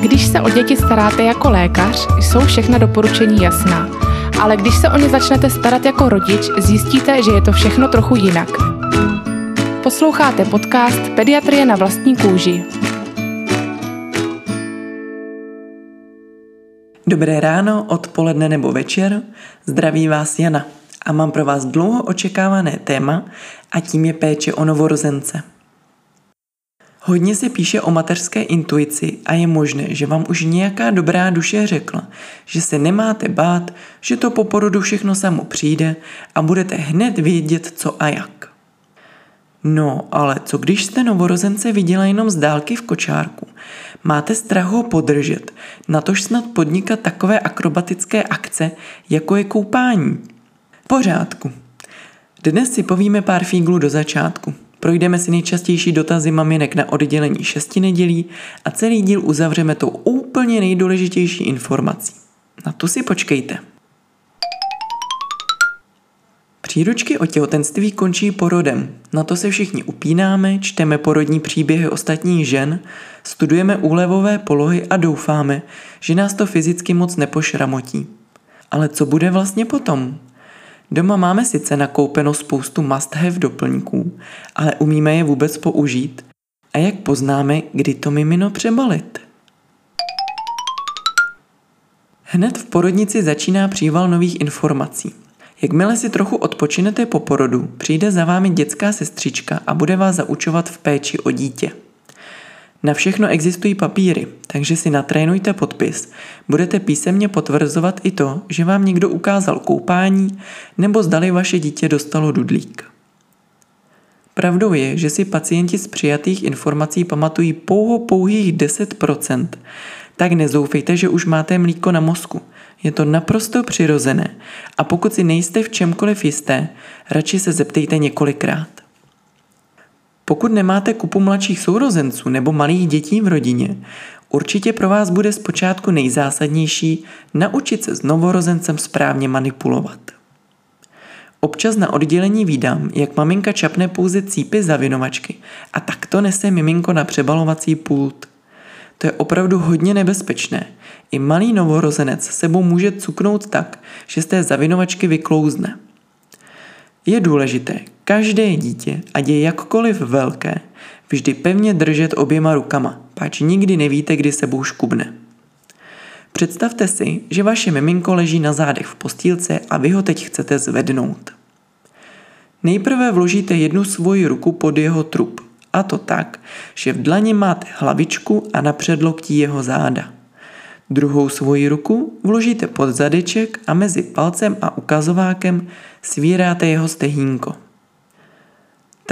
Když se o děti staráte jako lékař, jsou všechna doporučení jasná. Ale když se o ně začnete starat jako rodič, zjistíte, že je to všechno trochu jinak. Posloucháte podcast Pediatrie na vlastní kůži. Dobré ráno, odpoledne nebo večer, zdraví vás Jana a mám pro vás dlouho očekávané téma a tím je péče o novorozence. Hodně se píše o mateřské intuici a je možné, že vám už nějaká dobrá duše řekla, že se nemáte bát, že to po porodu všechno samo přijde a budete hned vědět co a jak. No, ale co když jste novorozence viděla jenom z dálky v kočárku? Máte strach ho podržet, natož snad podnikat takové akrobatické akce, jako je koupání. Pořádku. Dnes si povíme pár fíglů do začátku. Projdeme si nejčastější dotazy maminek na oddělení šesti nedělí a celý díl uzavřeme tou úplně nejdůležitější informací. Na tu si počkejte. Příručky o těhotenství končí porodem. Na to se všichni upínáme, čteme porodní příběhy ostatních žen, studujeme úlevové polohy a doufáme, že nás to fyzicky moc nepošramotí. Ale co bude vlastně potom? Doma máme sice nakoupeno spoustu must-have doplňků, ale umíme je vůbec použít? A jak poznáme, kdy to mimino přebalit? Hned v porodnici začíná příval nových informací. Jakmile si trochu odpočinete po porodu, přijde za vámi dětská sestřička a bude vás zaučovat v péči o dítě. Na všechno existují papíry, takže si natrénujte podpis. Budete písemně potvrzovat i to, že vám někdo ukázal koupání nebo zdali vaše dítě dostalo dudlík. Pravdou je, že si pacienti z přijatých informací pamatují pouho pouhých 10%, tak nezoufejte, že už máte mlíko na mozku. Je to naprosto přirozené a pokud si nejste v čemkoliv jisté, radši se zeptejte několikrát. Pokud nemáte kupu mladších sourozenců nebo malých dětí v rodině, určitě pro vás bude zpočátku nejzásadnější naučit se s novorozencem správně manipulovat. Občas na oddělení vídám, jak maminka čapne pouze cípy zavinovačky a takto nese miminko na přebalovací pult. To je opravdu hodně nebezpečné. I malý novorozenec sebou může cuknout tak, že z té zavinovačky vyklouzne. Je důležité každé dítě, ať je jakkoliv velké, vždy pevně držet oběma rukama, pač nikdy nevíte, kdy sebou škubne. Představte si, že vaše miminko leží na zádech v postýlce a vy ho teď chcete zvednout. Nejprve vložíte jednu svoji ruku pod jeho trup, a to tak, že v dlani máte hlavičku a na předloktí jeho záda. Druhou svoji ruku vložíte pod zadeček a mezi palcem a ukazovákem svíráte jeho stehínko.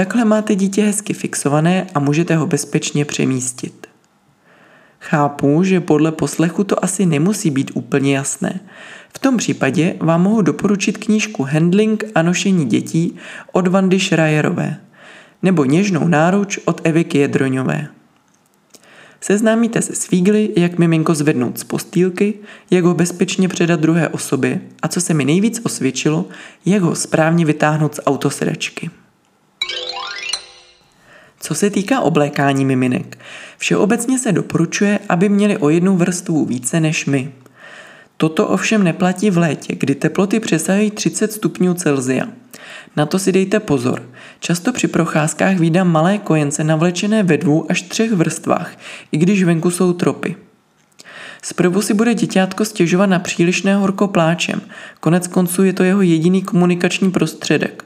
Takhle máte dítě hezky fixované a můžete ho bezpečně přemístit. Chápu, že podle poslechu to asi nemusí být úplně jasné. V tom případě vám mohu doporučit knížku Handling a nošení dětí od Vandy Schreierové nebo Něžnou náruč od Evy Kiedroňové. Seznámíte se s fígly, jak miminko zvednout z postýlky, jak ho bezpečně předat druhé osobě a co se mi nejvíc osvědčilo, jak ho správně vytáhnout z autosedačky. Co se týká oblékání miminek, všeobecně se doporučuje, aby měli o jednu vrstvu více než my. Toto ovšem neplatí v létě, kdy teploty přesahují 30 stupňů Celzia. Na to si dejte pozor. Často při procházkách vídám malé kojence navlečené ve dvou až třech vrstvách, i když venku jsou tropy. Zprvu si bude děťátko stěžovat na přílišné horko pláčem, konec konců je to jeho jediný komunikační prostředek.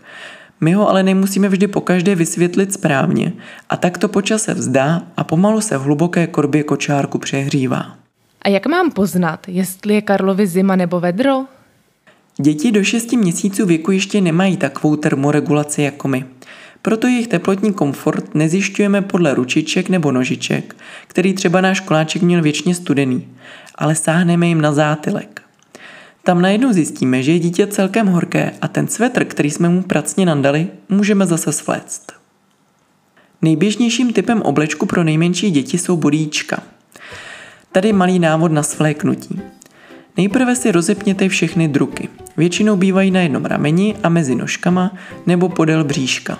My ho ale nemusíme vždy pokaždé vysvětlit správně a tak to počase vzdá a pomalu se v hluboké korbě kočárku přehřívá. A jak mám poznat, jestli je Karlovi zima nebo vedro? Děti do 6 měsíců věku ještě nemají takovou termoregulaci jako my. Proto jejich teplotní komfort nezjišťujeme podle ručiček nebo nožiček, který třeba náš koláček měl věčně studený, ale sáhneme jim na zátylek. Tam najednou zjistíme, že je dítě celkem horké a ten svetr, který jsme mu pracně nandali, můžeme zase svléct. Nejběžnějším typem oblečku pro nejmenší děti jsou bodíčka. Tady malý návod na svléknutí. Nejprve si rozepněte všechny druky. Většinou bývají na jednom rameni a mezi nožkama nebo podél bříška.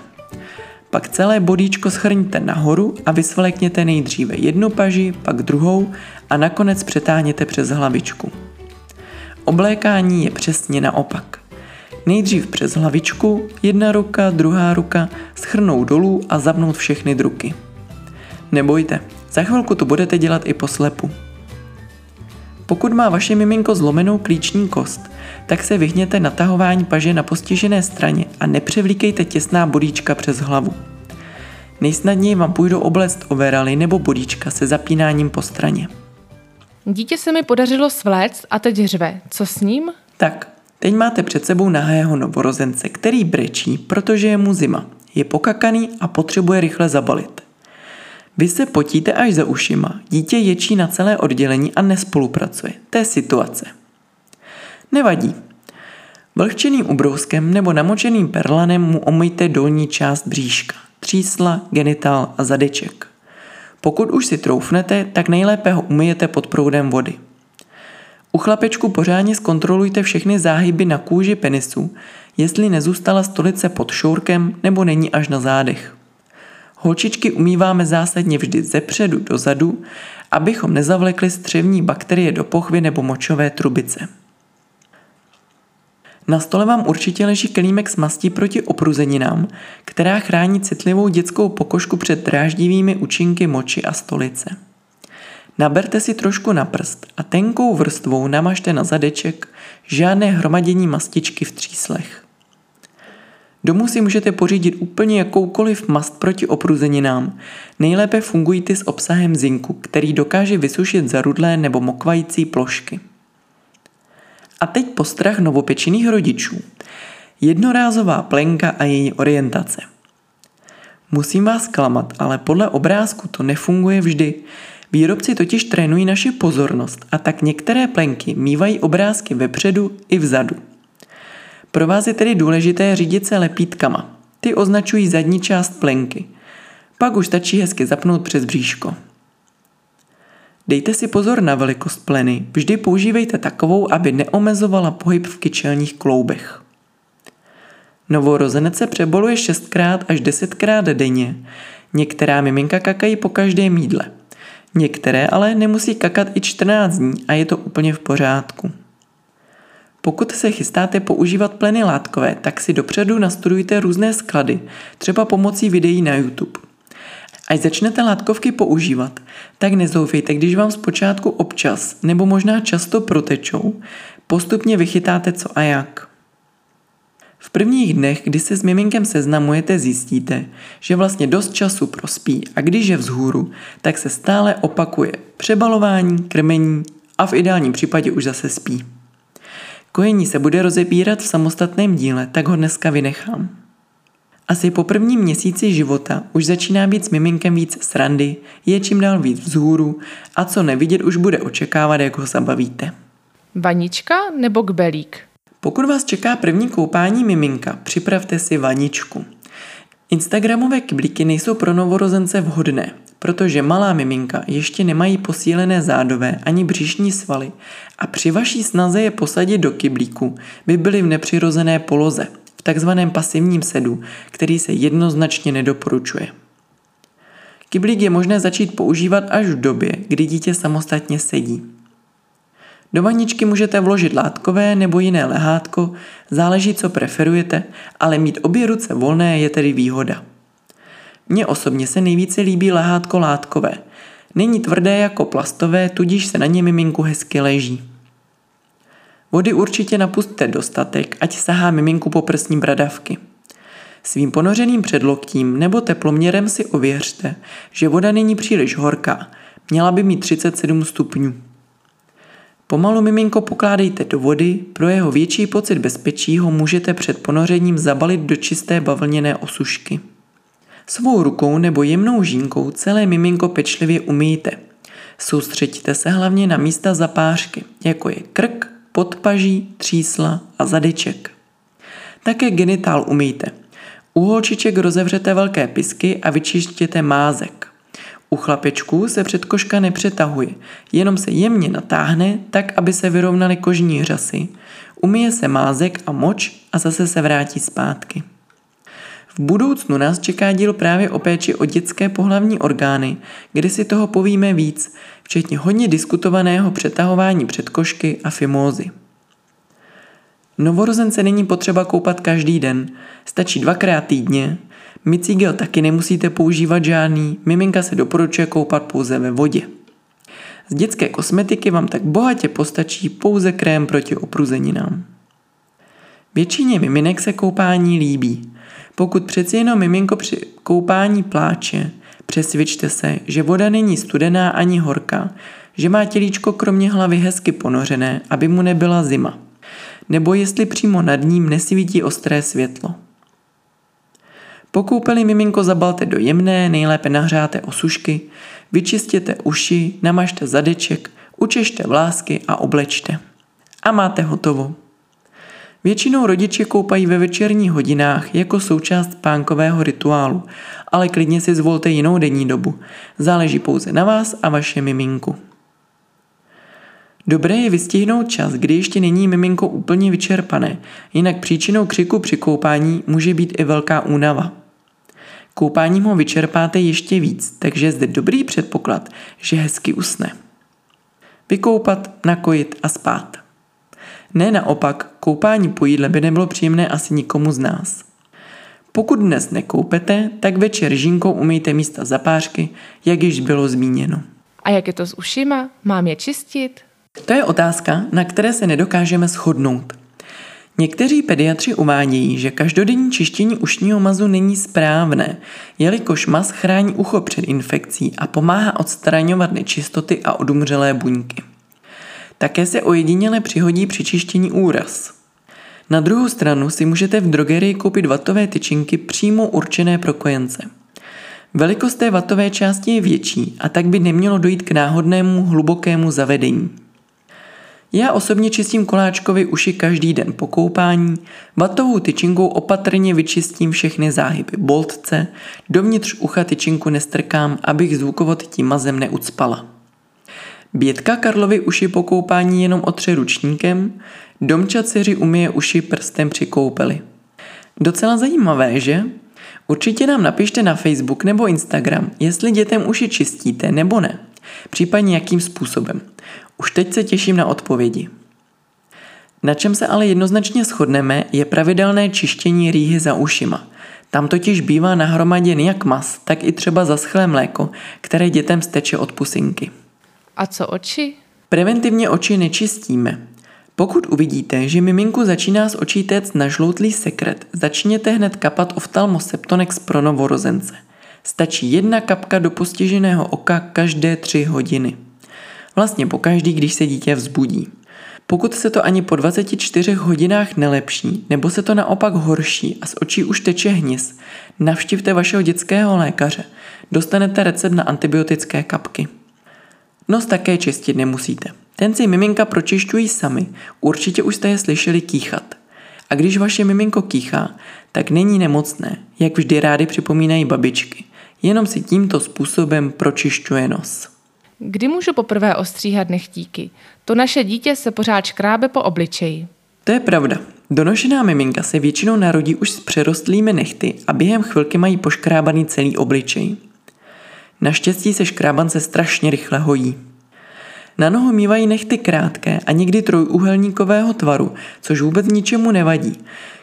Pak celé bodíčko schrňte nahoru a vysvlékněte nejdříve jednu paži, pak druhou a nakonec přetáhněte přes hlavičku. Oblékání je přesně naopak. Nejdřív přes hlavičku, jedna ruka, druhá ruka, schrnout dolů a zapnout všechny druky. Nebojte, za chvilku to budete dělat i po slepu. Pokud má vaše miminko zlomenou klíční kost, tak se vyhněte natahování paže na postižené straně a nepřevlíkejte těsná bodíčka přes hlavu. Nejsnadněji vám půjdou oblect overaly nebo bodíčka se zapínáním po straně. Dítě se mi podařilo svléct a teď řve. Co s ním? Tak, teď máte před sebou nahého novorozence, který brečí, protože je mu zima. Je pokakaný a potřebuje rychle zabalit. Vy se potíte až za ušima, dítě ječí na celé oddělení a nespolupracuje. To je situace. Nevadí. Vlhčeným ubrouskem nebo namočeným perlanem mu omyjte dolní část bříška, třísla, genitál a zadeček. Pokud už si troufnete, tak nejlépe ho umyjete pod proudem vody. U chlapečku pořádně zkontrolujte všechny záhyby na kůži penisu, jestli nezůstala stolice pod šourkem nebo není až na zádech. Holčičky umýváme zásadně vždy ze předu do zadu, abychom nezavlekli střevní bakterie do pochvy nebo močové trubice. Na stole vám určitě leží kelímek s mastí proti opruzeninám, která chrání citlivou dětskou pokožku před dráždivými účinky moči a stolice. Naberte si trošku na prst a tenkou vrstvou namažte na zadeček žádné hromadění mastičky v tříslech. Domů si můžete pořídit úplně jakoukoliv mast proti opruzeninám. Nejlépe fungují ty s obsahem zinku, který dokáže vysušit zarudlé nebo mokvající plošky. A teď postrach novopečených rodičů. Jednorázová plenka a její orientace. Musím vás klamat, ale podle obrázku to nefunguje vždy. Výrobci totiž trénují naši pozornost a tak některé plenky mývají obrázky vepředu i vzadu. Pro vás je tedy důležité řídit se lepítkama. Ty označují zadní část plenky. Pak už stačí hezky zapnout přes bříško. Dejte si pozor na velikost pleny, vždy používejte takovou, aby neomezovala pohyb v kyčelních kloubech. Novorozenec se přeboluje 6x až 10x denně. Některá miminka kakají po každém jídle. Některé ale nemusí kakat i 14 dní a je to úplně v pořádku. Pokud se chystáte používat pleny látkové, tak si dopředu nastudujte různé sklady, třeba pomocí videí na YouTube. Až začnete látkovky používat, tak nezoufejte, když vám zpočátku občas nebo možná často protečou, postupně vychytáte co a jak. V prvních dnech, kdy se s miminkem seznamujete, zjistíte, že vlastně dost času prospí a když je vzhůru, tak se stále opakuje přebalování, krmení a v ideálním případě už zase spí. Kojení se bude rozebírat v samostatném díle, tak ho dneska vynechám. Asi po prvním měsíci života už začíná být s miminkem víc srandy, je čím dál víc vzhůru a co nevidět už bude očekávat, jak ho zabavíte. Vanička nebo kbelík? Pokud vás čeká první koupání miminka, připravte si vaničku. Instagramové kyblíky nejsou pro novorozence vhodné, protože malá miminka ještě nemají posílené zádové ani břišní svaly a při vaší snaze je posadit do kyblíku by byly v nepřirozené poloze, takzvaném pasivním sedu, který se jednoznačně nedoporučuje. Kyblík je možné začít používat až v době, kdy dítě samostatně sedí. Do vaničky můžete vložit látkové nebo jiné lehátko, záleží, co preferujete, ale mít obě ruce volné je tedy výhoda. Mně osobně se nejvíce líbí lehátko látkové. Není tvrdé jako plastové, tudíž se na ně miminku hezky leží. Vody určitě napustte dostatek, ať sahá miminku po prsní bradavky. Svým ponořeným předloktím nebo teploměrem si ověřte, že voda není příliš horká, měla by mít 37 stupňů. Pomalu miminko pokládejte do vody, pro jeho větší pocit bezpečí ho můžete před ponořením zabalit do čisté bavlněné osušky. Svou rukou nebo jemnou žínkou celé miminko pečlivě umýjte. Soustřeďte se hlavně na místa zapářky, jako je krk, podpaží, třísla a zadeček. Také genitál umýjte. U holčiček rozevřete velké pisky a vyčištěte mázek. U chlapečků se předkoška nepřetahuje, jenom se jemně natáhne, tak aby se vyrovnaly kožní řasy. Umije se mázek a moč a zase se vrátí zpátky. V budoucnu nás čeká díl právě o péči o dětské pohlavní orgány, kde si toho povíme víc, včetně hodně diskutovaného přetahování předkošky a fimózy. Novorozence není potřeba koupat každý den, stačí dvakrát týdně. Micigel taky nemusíte používat žádný, miminka se doporučuje koupat pouze ve vodě. Z dětské kosmetiky vám tak bohatě postačí pouze krém proti opruzeninám. Většině miminek se koupání líbí. Pokud přeci jenom miminko při koupání pláče, přesvědčte se, že voda není studená ani horká, že má tělíčko kromě hlavy hezky ponořené, aby mu nebyla zima. Nebo jestli přímo nad ním nesvítí ostré světlo. Po koupeli miminko zabalte do jemné, nejlépe nahřáté osušky, vyčistěte uši, namažte zadeček, učešte vlásky a oblečte. A máte hotovo. Většinou rodiče koupají ve večerních hodinách jako součást pánkového rituálu, ale klidně si zvolte jinou denní dobu. Záleží pouze na vás a vaše miminku. Dobré je vystihnout čas, kdy ještě není miminko úplně vyčerpané, jinak příčinou křiku při koupání může být i velká únava. Koupáním ho vyčerpáte ještě víc, takže je zde dobrý předpoklad, že hezky usne. Vykoupat, nakojit a spát. Ne naopak, koupání po jídle by nebylo příjemné asi nikomu z nás. Pokud dnes nekoupete, tak večer žínkou umýjte místa zapářky, jak již bylo zmíněno. A jak je to s ušima? Mám je čistit? To je otázka, na které se nedokážeme shodnout. Někteří pediatři uvádějí, že každodenní čištění ušního mazu není správné, jelikož maz chrání ucho před infekcí a pomáhá odstraňovat nečistoty a odumřelé buňky. Také se ojediněle přihodí při čištění úraz. Na druhou stranu si můžete v drogerii koupit vatové tyčinky přímo určené pro kojence. Velikost té vatové části je větší a tak by nemělo dojít k náhodnému hlubokému zavedení. Já osobně čistím koláčkovi uši každý den po koupání, vatovou tyčinkou opatrně vyčistím všechny záhyby boltce, dovnitř ucha tyčinku nestrkám, abych zvukovod tím mazem neucpala. Bětka Karlovy uši po koupání jenom otře ručníkem, domča dceři umije uši prstem při koupeli. Docela zajímavé, že? Určitě nám napište na Facebook nebo Instagram, jestli dětem uši čistíte nebo ne, případně jakým způsobem. Už teď se těším na odpovědi. Na čem se ale jednoznačně shodneme, je pravidelné čištění rýhy za ušima. Tam totiž bývá nahromaděn jak mas, tak i třeba zaschlé mléko, které dětem steče od pusinky. A co oči? Preventivně oči nečistíme. Pokud uvidíte, že miminku začíná z očí téct nažloutlý sekret, začněte hned kapat oftalmoseptonex pro novorozence. Stačí jedna kapka do postiženého oka každé tři hodiny. Vlastně po každý, když se dítě vzbudí. Pokud se to ani po 24 hodinách nelepší, nebo se to naopak horší a z očí už teče hnis, navštivte vašeho dětského lékaře. Dostanete recept na antibiotické kapky. Nos také čistit nemusíte. Ten si miminka pročišťují sami, určitě už jste je slyšeli kýchat. A když vaše miminko kýchá, tak není nemocné, jak vždy rády připomínají babičky. Jenom si tímto způsobem pročišťuje nos. Kdy můžu poprvé ostříhat nechtíky? To naše dítě se pořád škrábe po obličeji. To je pravda. Donošená miminka se většinou narodí už s přerostlými nechty a během chvilky mají poškrábaný celý obličej. Naštěstí se škrábance strašně rychle hojí. Na nohu mývají nechty krátké a někdy trojúhelníkového tvaru, což vůbec ničemu nevadí.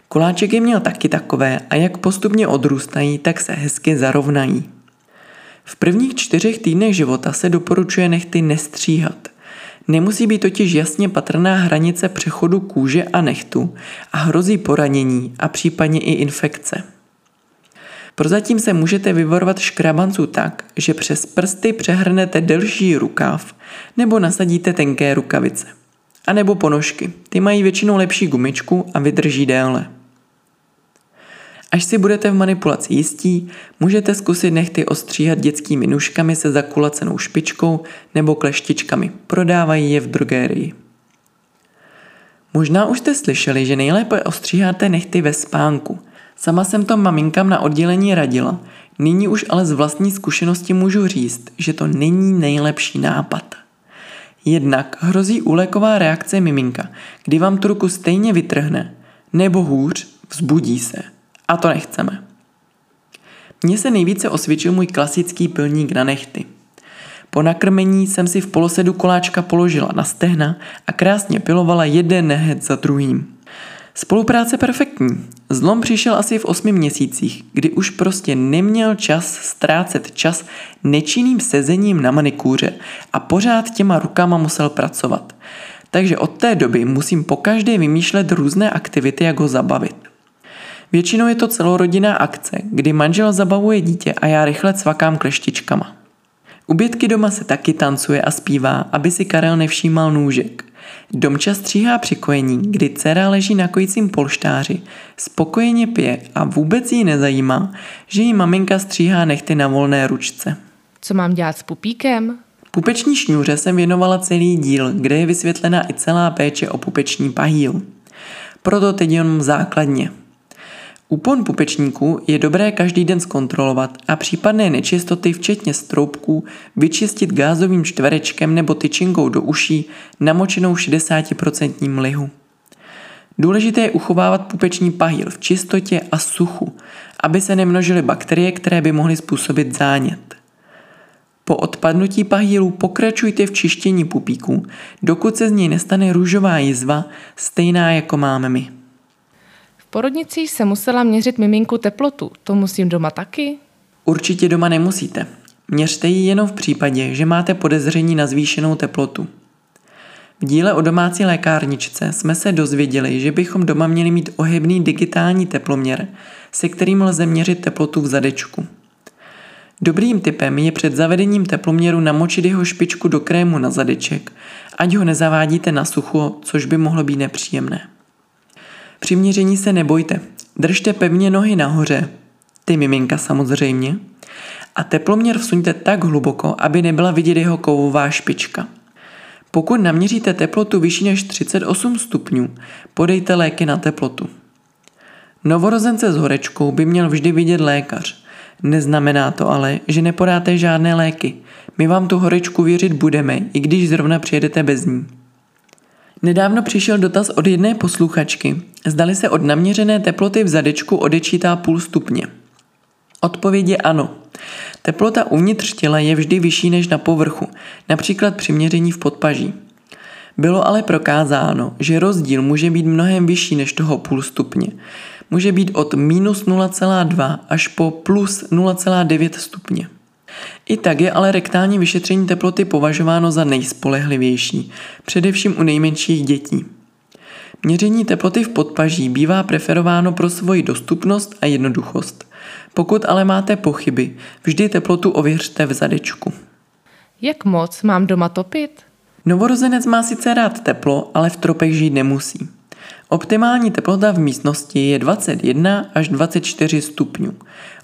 Koláček je měl taky takové a jak postupně odrůstají, tak se hezky zarovnají. V prvních čtyřech týdnech života se doporučuje nechty nestříhat. Nemusí být totiž jasně patrná hranice přechodu kůže a nechtu a hrozí poranění a případně i infekce. Prozatím se můžete vyvarovat škrabanců tak, že přes prsty přehrnete delší rukáv nebo nasadíte tenké rukavice. A nebo ponožky. Ty mají většinou lepší gumičku a vydrží déle. Až si budete v manipulaci jistí, můžete zkusit nechty ostříhat dětskými nůžkami se zakulacenou špičkou nebo kleštičkami. Prodávají je v drogérii. Možná už jste slyšeli, že nejlépe ostříháte nechty ve spánku. Sama jsem to maminkám na oddělení radila, nyní už ale z vlastní zkušenosti můžu říct, že to není nejlepší nápad. Jednak hrozí úleková reakce miminka, kdy vám tu ruku stejně vytrhne, nebo hůř, vzbudí se. A to nechceme. Mně se nejvíce osvědčil můj klasický pilník na nechty. Po nakrmení jsem si v polosedu koláčka položila na stehna a krásně pilovala jeden nehet za druhým. Spolupráce perfektní. Zlom přišel asi v osmi měsících, kdy už prostě neměl čas ztrácet čas nečinným sezením na manikůře a pořád těma rukama musel pracovat. Takže od té doby musím pokaždé vymýšlet různé aktivity, jak ho zabavit. Většinou je to celorodinná akce, kdy manžel zabavuje dítě a já rychle cvakám kleštičkama. U Bětky doma se taky tancuje a zpívá, aby si Karel nevšímal nůžek. Domča stříhá při kojení, kdy dcera leží na kojícím polštáři, spokojeně pije a vůbec jí nezajímá, že jí maminka stříhá nechty na volné ručce. Co mám dělat s pupíkem? Pupeční šňůře jsem věnovala celý díl, kde je vysvětlena i celá péče o pupeční pahýl. Proto teď jenom základně – Úpon pupečníků je dobré každý den zkontrolovat a případné nečistoty, včetně stroubků, vyčistit gázovým čtverečkem nebo tyčinkou do uší namočenou 60% lihu. Důležité je uchovávat pupeční pahýl v čistotě a suchu, aby se nemnožily bakterie, které by mohly způsobit zánět. Po odpadnutí pahýlu pokračujte v čištění pupíků, dokud se z něj nestane růžová jizva, stejná jako máme my porodnici se musela měřit miminku teplotu. To musím doma taky? Určitě doma nemusíte. Měřte ji jenom v případě, že máte podezření na zvýšenou teplotu. V díle o domácí lékárničce jsme se dozvěděli, že bychom doma měli mít ohybný digitální teploměr, se kterým lze měřit teplotu v zadečku. Dobrým typem je před zavedením teploměru namočit jeho špičku do krému na zadeček, ať ho nezavádíte na sucho, což by mohlo být nepříjemné. Při měření se nebojte. Držte pevně nohy nahoře, ty miminka samozřejmě, a teploměr vsuňte tak hluboko, aby nebyla vidět jeho kovová špička. Pokud naměříte teplotu vyšší než 38 stupňů, podejte léky na teplotu. Novorozence s horečkou by měl vždy vidět lékař. Neznamená to ale, že nepodáte žádné léky. My vám tu horečku věřit budeme, i když zrovna přijedete bez ní. Nedávno přišel dotaz od jedné posluchačky, zdali se od naměřené teploty v zadečku odečítá půl stupně. Odpověď je ano. Teplota uvnitř těla je vždy vyšší než na povrchu, například při měření v podpaží. Bylo ale prokázáno, že rozdíl může být mnohem vyšší než toho půl stupně. Může být od minus 0,2 až po plus 0,9 stupně. I tak je ale rektální vyšetření teploty považováno za nejspolehlivější, především u nejmenších dětí. Měření teploty v podpaží bývá preferováno pro svoji dostupnost a jednoduchost. Pokud ale máte pochyby, vždy teplotu ověřte v zadečku. Jak moc mám doma topit? Novorozenec má sice rád teplo, ale v tropech žít nemusí. Optimální teplota v místnosti je 21 až 24 stupňů.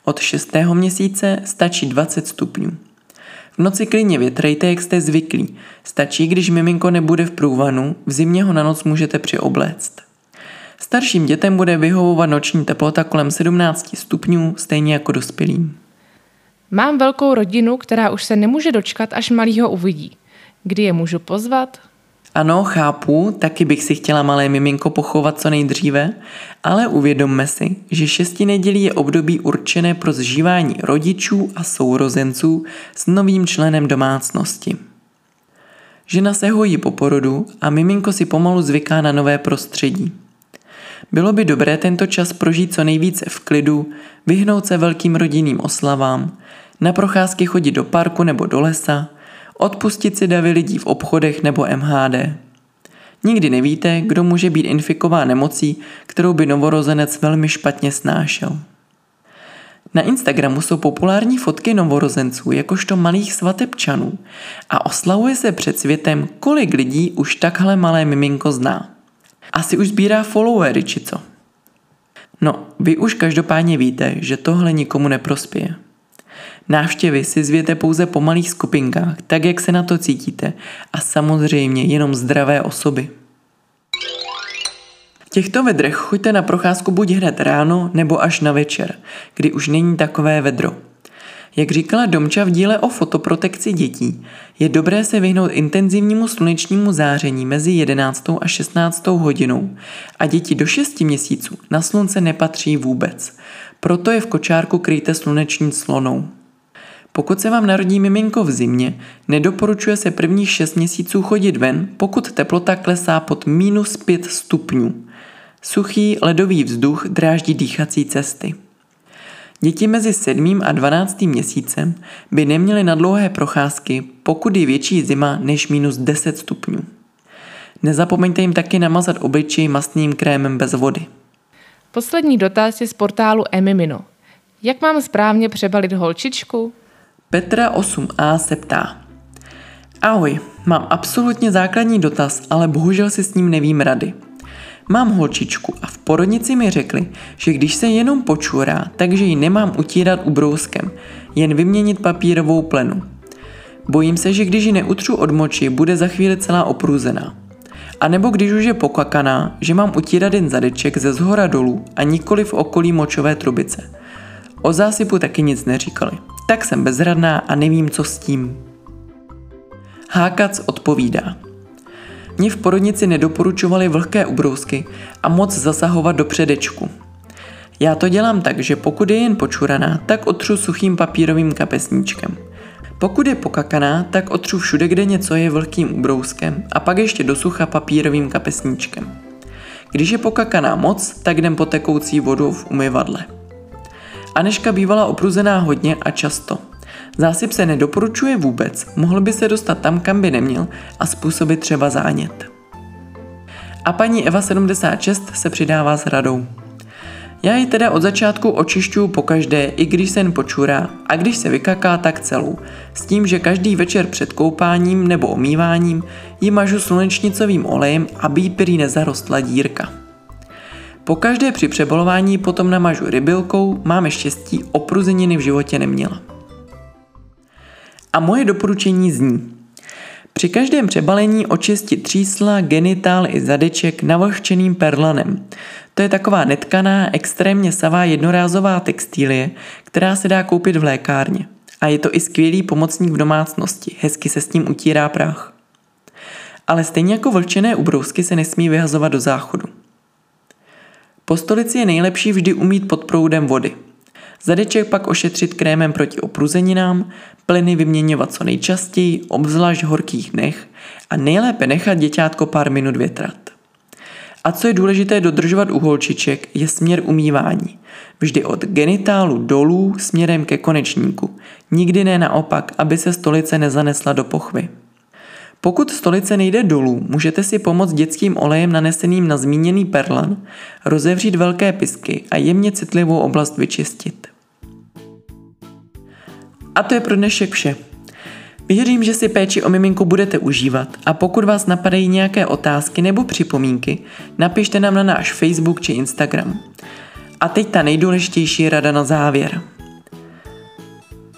Od 6. měsíce stačí 20 stupňů. V noci klidně větrejte, jak jste zvyklí. Stačí, když miminko nebude v průvanu, v zimě ho na noc můžete přiobléct. Starším dětem bude vyhovovat noční teplota kolem 17 stupňů, stejně jako dospělým. Mám velkou rodinu, která už se nemůže dočkat, až malýho uvidí. Kdy je můžu pozvat? Ano, chápu, taky bych si chtěla malé miminko pochovat co nejdříve, ale uvědomme si, že šesti nedělí je období určené pro zžívání rodičů a sourozenců s novým členem domácnosti. Žena se hojí po porodu a miminko si pomalu zvyká na nové prostředí. Bylo by dobré tento čas prožít co nejvíce v klidu, vyhnout se velkým rodinným oslavám, na procházky chodit do parku nebo do lesa, odpustit si davy lidí v obchodech nebo MHD. Nikdy nevíte, kdo může být infikován nemocí, kterou by novorozenec velmi špatně snášel. Na Instagramu jsou populární fotky novorozenců jakožto malých svatebčanů a oslavuje se před světem, kolik lidí už takhle malé miminko zná. Asi už sbírá followery či co? No, vy už každopádně víte, že tohle nikomu neprospěje. Návštěvy si zvěte pouze po malých skupinkách, tak jak se na to cítíte a samozřejmě jenom zdravé osoby. V těchto vedrech choďte na procházku buď hned ráno nebo až na večer, kdy už není takové vedro. Jak říkala Domča v díle o fotoprotekci dětí, je dobré se vyhnout intenzivnímu slunečnímu záření mezi 11. a 16. hodinou a děti do 6 měsíců na slunce nepatří vůbec, Proto je v kočárku kryjte sluneční slonou. Pokud se vám narodí miminko v zimě, nedoporučuje se prvních 6 měsíců chodit ven, pokud teplota klesá pod minus 5 stupňů. Suchý ledový vzduch dráždí dýchací cesty. Děti mezi 7. a 12. měsícem by neměly na dlouhé procházky, pokud je větší zima než minus 10 stupňů. Nezapomeňte jim taky namazat obličej mastným krémem bez vody. Poslední dotaz je z portálu Emimino. Jak mám správně přebalit holčičku? Petra 8a se ptá. Ahoj, mám absolutně základní dotaz, ale bohužel si s ním nevím rady. Mám holčičku a v porodnici mi řekli, že když se jenom počurá, takže ji nemám utírat ubrouskem, jen vyměnit papírovou plenu. Bojím se, že když ji neutřu od moči, bude za chvíli celá opruzená. A nebo když už je pokakaná, že mám utírat jen zadeček ze zhora dolů a nikoli v okolí močové trubice. O zásypu taky nic neříkali. Tak jsem bezradná a nevím, co s tím. Hákac odpovídá. Mě v porodnici nedoporučovali vlhké ubrousky a moc zasahovat do předečku. Já to dělám tak, že pokud je jen počuraná, tak otřu suchým papírovým kapesníčkem. Pokud je pokakaná, tak otřu všude, kde něco je vlhkým ubrouskem a pak ještě do sucha papírovým kapesníčkem. Když je pokakaná moc, tak jdem po tekoucí vodu v umyvadle. Aneška bývala opruzená hodně a často. Zásyp se nedoporučuje vůbec, mohl by se dostat tam, kam by neměl a způsobit třeba zánět. A paní Eva 76 se přidává s radou. Já ji teda od začátku očišťuju po každé, i když se jen počurá a když se vykaká, tak celou. S tím, že každý večer před koupáním nebo omýváním ji mažu slunečnicovým olejem, aby jí prý nezarostla dírka. Po každé při přebolování potom namažu rybilkou, máme štěstí, opruzeniny v životě neměla. A moje doporučení zní. Při každém přebalení očistit třísla, genitál i zadeček navlhčeným perlanem. To je taková netkaná, extrémně savá jednorázová textílie, která se dá koupit v lékárně. A je to i skvělý pomocník v domácnosti, hezky se s tím utírá prach. Ale stejně jako vlčené ubrousky se nesmí vyhazovat do záchodu. Po stolici je nejlepší vždy umít pod proudem vody. Zadeček pak ošetřit krémem proti opruzeninám, plyny vyměňovat co nejčastěji, obzvlášť horkých dnech a nejlépe nechat děťátko pár minut větrat. A co je důležité dodržovat u holčiček, je směr umývání. Vždy od genitálu dolů směrem ke konečníku. Nikdy ne naopak, aby se stolice nezanesla do pochvy. Pokud stolice nejde dolů, můžete si pomoct dětským olejem naneseným na zmíněný perlan, rozevřít velké pisky a jemně citlivou oblast vyčistit. A to je pro dnešek vše. Věřím, že si péči o miminku budete užívat a pokud vás napadají nějaké otázky nebo připomínky, napište nám na náš Facebook či Instagram. A teď ta nejdůležitější rada na závěr.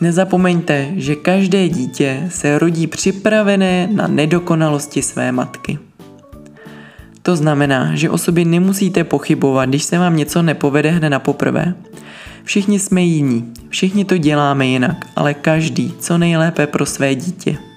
Nezapomeňte, že každé dítě se rodí připravené na nedokonalosti své matky. To znamená, že o sobě nemusíte pochybovat, když se vám něco nepovede hned na poprvé. Všichni jsme jiní, všichni to děláme jinak, ale každý co nejlépe pro své dítě.